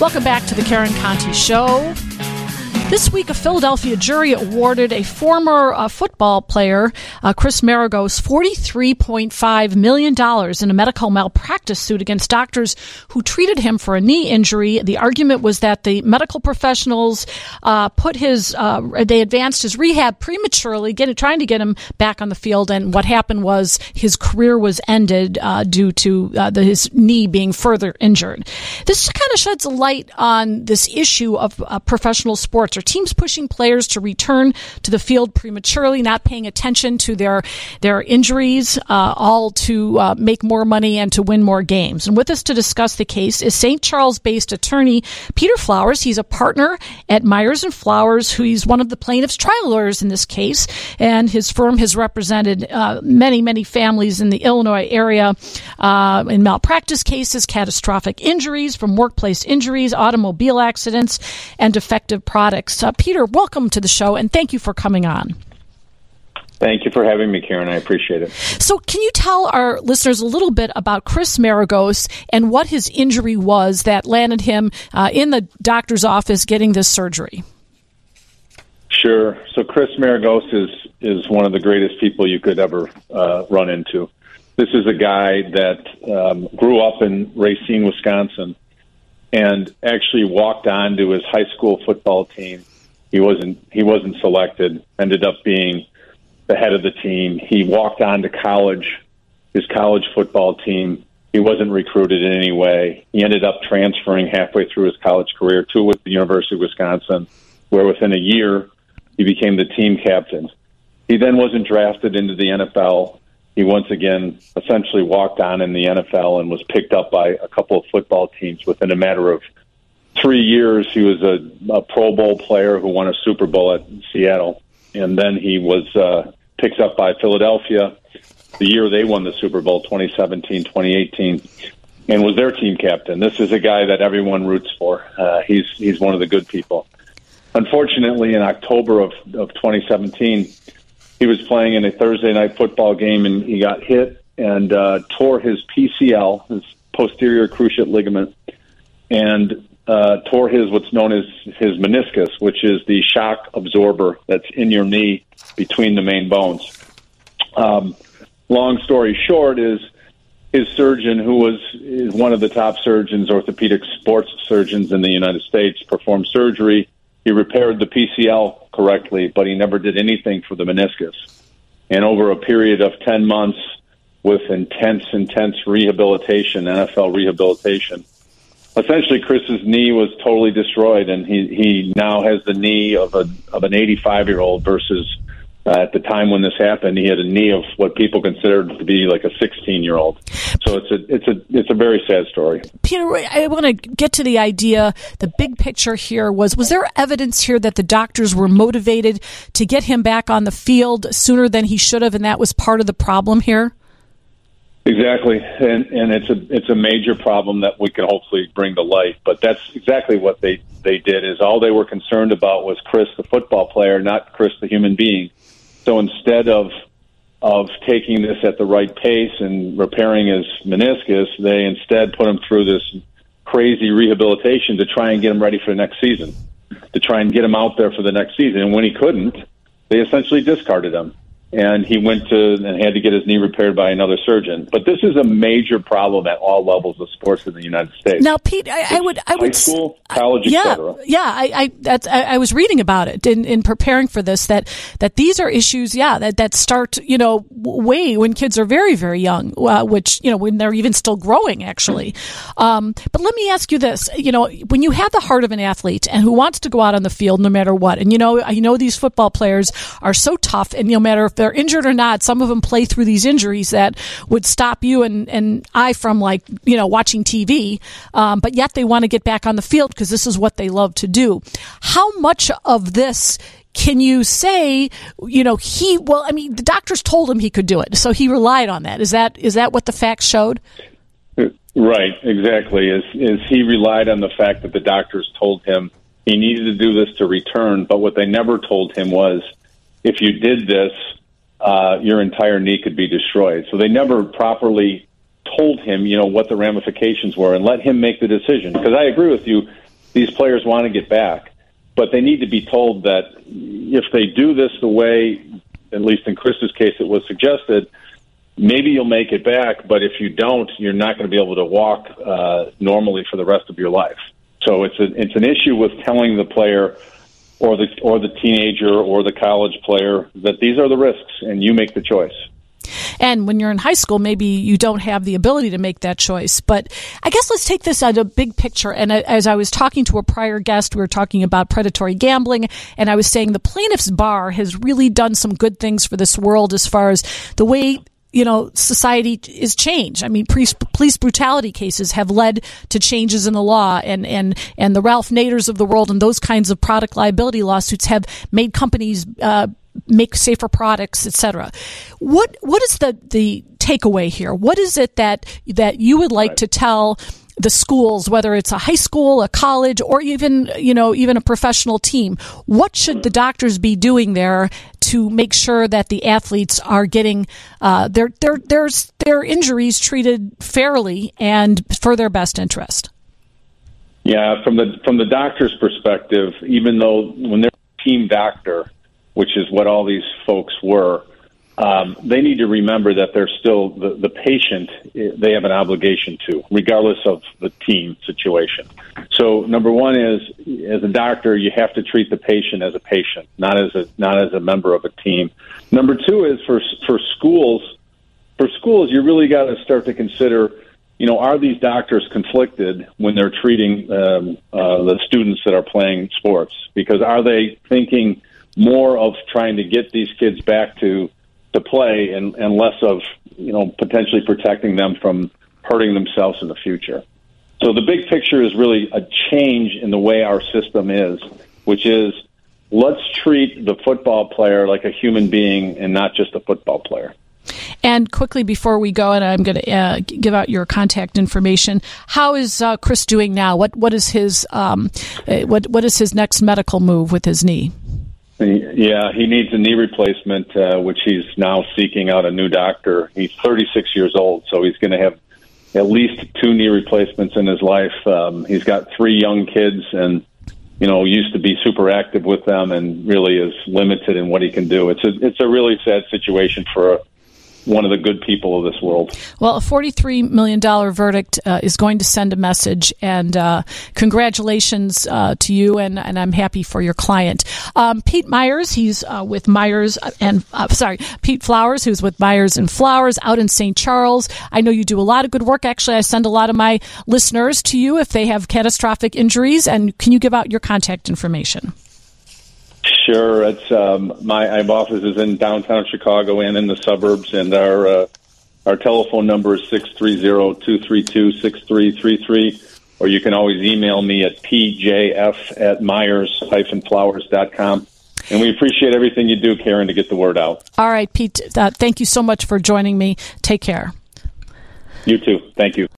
Welcome back to the Karen Conti Show. This week, a Philadelphia jury awarded a former uh, football player, uh, Chris Maragos, $43.5 million in a medical malpractice suit against doctors who treated him for a knee injury. The argument was that the medical professionals uh, put his, uh, they advanced his rehab prematurely, getting, trying to get him back on the field. And what happened was his career was ended uh, due to uh, the, his knee being further injured. This kind of sheds a light on this issue of professional sports are teams pushing players to return to the field prematurely, not paying attention to their their injuries, uh, all to uh, make more money and to win more games. And with us to discuss the case is St. Charles-based attorney Peter Flowers. He's a partner at Meyers and Flowers, who he's one of the plaintiffs' trial lawyers in this case, and his firm has represented uh, many many families in the Illinois area uh, in malpractice cases, catastrophic injuries from workplace injuries, automobile accidents, and defective products. Uh, Peter, welcome to the show, and thank you for coming on. Thank you for having me, Karen. I appreciate it. So, can you tell our listeners a little bit about Chris Maragos and what his injury was that landed him uh, in the doctor's office getting this surgery? Sure. So, Chris Maragos is is one of the greatest people you could ever uh, run into. This is a guy that um, grew up in Racine, Wisconsin, and actually walked on to his high school football team. He wasn't he wasn't selected. Ended up being the head of the team. He walked on to college, his college football team. He wasn't recruited in any way. He ended up transferring halfway through his college career to with the University of Wisconsin, where within a year he became the team captain. He then wasn't drafted into the NFL he once again essentially walked on in the NFL and was picked up by a couple of football teams within a matter of three years. He was a, a Pro Bowl player who won a Super Bowl at Seattle, and then he was uh, picked up by Philadelphia the year they won the Super Bowl, 2017, 2018, and was their team captain. This is a guy that everyone roots for. Uh, he's he's one of the good people. Unfortunately, in October of, of 2017 he was playing in a Thursday night football game and he got hit and uh, tore his PCL, his posterior cruciate ligament, and uh, tore his what's known as his meniscus, which is the shock absorber that's in your knee between the main bones. Um, long story short is his surgeon, who was one of the top surgeons, orthopedic sports surgeons in the United States, performed surgery he repaired the PCL correctly, but he never did anything for the meniscus. And over a period of 10 months with intense, intense rehabilitation, NFL rehabilitation, essentially Chris's knee was totally destroyed and he, he now has the knee of a, of an 85 year old versus uh, at the time when this happened, he had a knee of what people considered to be like a 16 year old. So it's a it's a it's a very sad story. Peter, I want to get to the idea. The big picture here was: was there evidence here that the doctors were motivated to get him back on the field sooner than he should have, and that was part of the problem here? Exactly, and and it's a it's a major problem that we can hopefully bring to light. But that's exactly what they they did. Is all they were concerned about was Chris, the football player, not Chris, the human being. So instead of of taking this at the right pace and repairing his meniscus, they instead put him through this crazy rehabilitation to try and get him ready for the next season, to try and get him out there for the next season. And when he couldn't, they essentially discarded him and he went to and had to get his knee repaired by another surgeon. But this is a major problem at all levels of sports in the United States. Now, Pete, I, I would, I would, school, college, yeah, etc. yeah. I, I, that's, I, I, was reading about it in, in preparing for this that that these are issues, yeah, that that start, you know, way when kids are very, very young, uh, which you know when they're even still growing, actually. Um, but let me ask you this: you know, when you have the heart of an athlete and who wants to go out on the field no matter what, and you know, I know these football players are so tough, and no matter if they're injured or not, some of them play through these injuries that would stop you and, and I from like, you know, watching TV. Um, but yet they want to get back on the field because this is what they love to do. How much of this can you say, you know, he, well, I mean, the doctors told him he could do it. So he relied on that. Is that, is that what the facts showed? Right, exactly. Is, is he relied on the fact that the doctors told him he needed to do this to return, but what they never told him was if you did this, uh, your entire knee could be destroyed. So they never properly told him, you know, what the ramifications were and let him make the decision. Because I agree with you, these players want to get back, but they need to be told that if they do this the way, at least in Chris's case, it was suggested, maybe you'll make it back, but if you don't, you're not going to be able to walk uh, normally for the rest of your life. So it's a, it's an issue with telling the player or the or the teenager or the college player that these are the risks and you make the choice. And when you're in high school, maybe you don't have the ability to make that choice. But I guess let's take this at a big picture. And as I was talking to a prior guest, we were talking about predatory gambling, and I was saying the plaintiff's bar has really done some good things for this world as far as the way you know, society is changed. I mean, police, brutality cases have led to changes in the law, and and and the Ralph Naders of the world and those kinds of product liability lawsuits have made companies. Uh, make safer products, etc. What what is the the takeaway here? What is it that that you would like right. to tell the schools, whether it's a high school, a college, or even you know even a professional team? What should the doctors be doing there to make sure that the athletes are getting uh, their their their their injuries treated fairly and for their best interest? Yeah, from the from the doctor's perspective, even though when they're team doctor, which is what all these folks were, um, they need to remember that they're still the, the patient. They have an obligation to, regardless of the team situation. So, number one is, as a doctor, you have to treat the patient as a patient, not as a not as a member of a team. Number two is for for schools. For schools, you really got to start to consider you know, are these doctors conflicted when they're treating um, uh, the students that are playing sports? Because are they thinking more of trying to get these kids back to to play and, and less of you know potentially protecting them from hurting themselves in the future. So the big picture is really a change in the way our system is, which is let's treat the football player like a human being and not just a football player. And quickly before we go, and I'm going to uh, give out your contact information. How is uh, Chris doing now? What what is his um, uh, what what is his next medical move with his knee? Yeah, he needs a knee replacement, uh, which he's now seeking out a new doctor. He's 36 years old, so he's going to have at least two knee replacements in his life. Um, he's got three young kids, and you know used to be super active with them, and really is limited in what he can do. It's a it's a really sad situation for a one of the good people of this world. Well, a $43 million verdict uh, is going to send a message, and uh, congratulations uh, to you, and, and I'm happy for your client. Um, Pete Meyers, he's uh, with Meyers and, uh, sorry, Pete Flowers, who's with Meyers and Flowers out in St. Charles. I know you do a lot of good work. Actually, I send a lot of my listeners to you if they have catastrophic injuries, and can you give out your contact information? Sure, it's um, my, my office is in downtown Chicago and in the suburbs, and our uh, our telephone number is six three zero two three two six three three three, or you can always email me at pjf at meyers flowers dot com. And we appreciate everything you do, Karen, to get the word out. All right, Pete. Uh, thank you so much for joining me. Take care. You too. Thank you.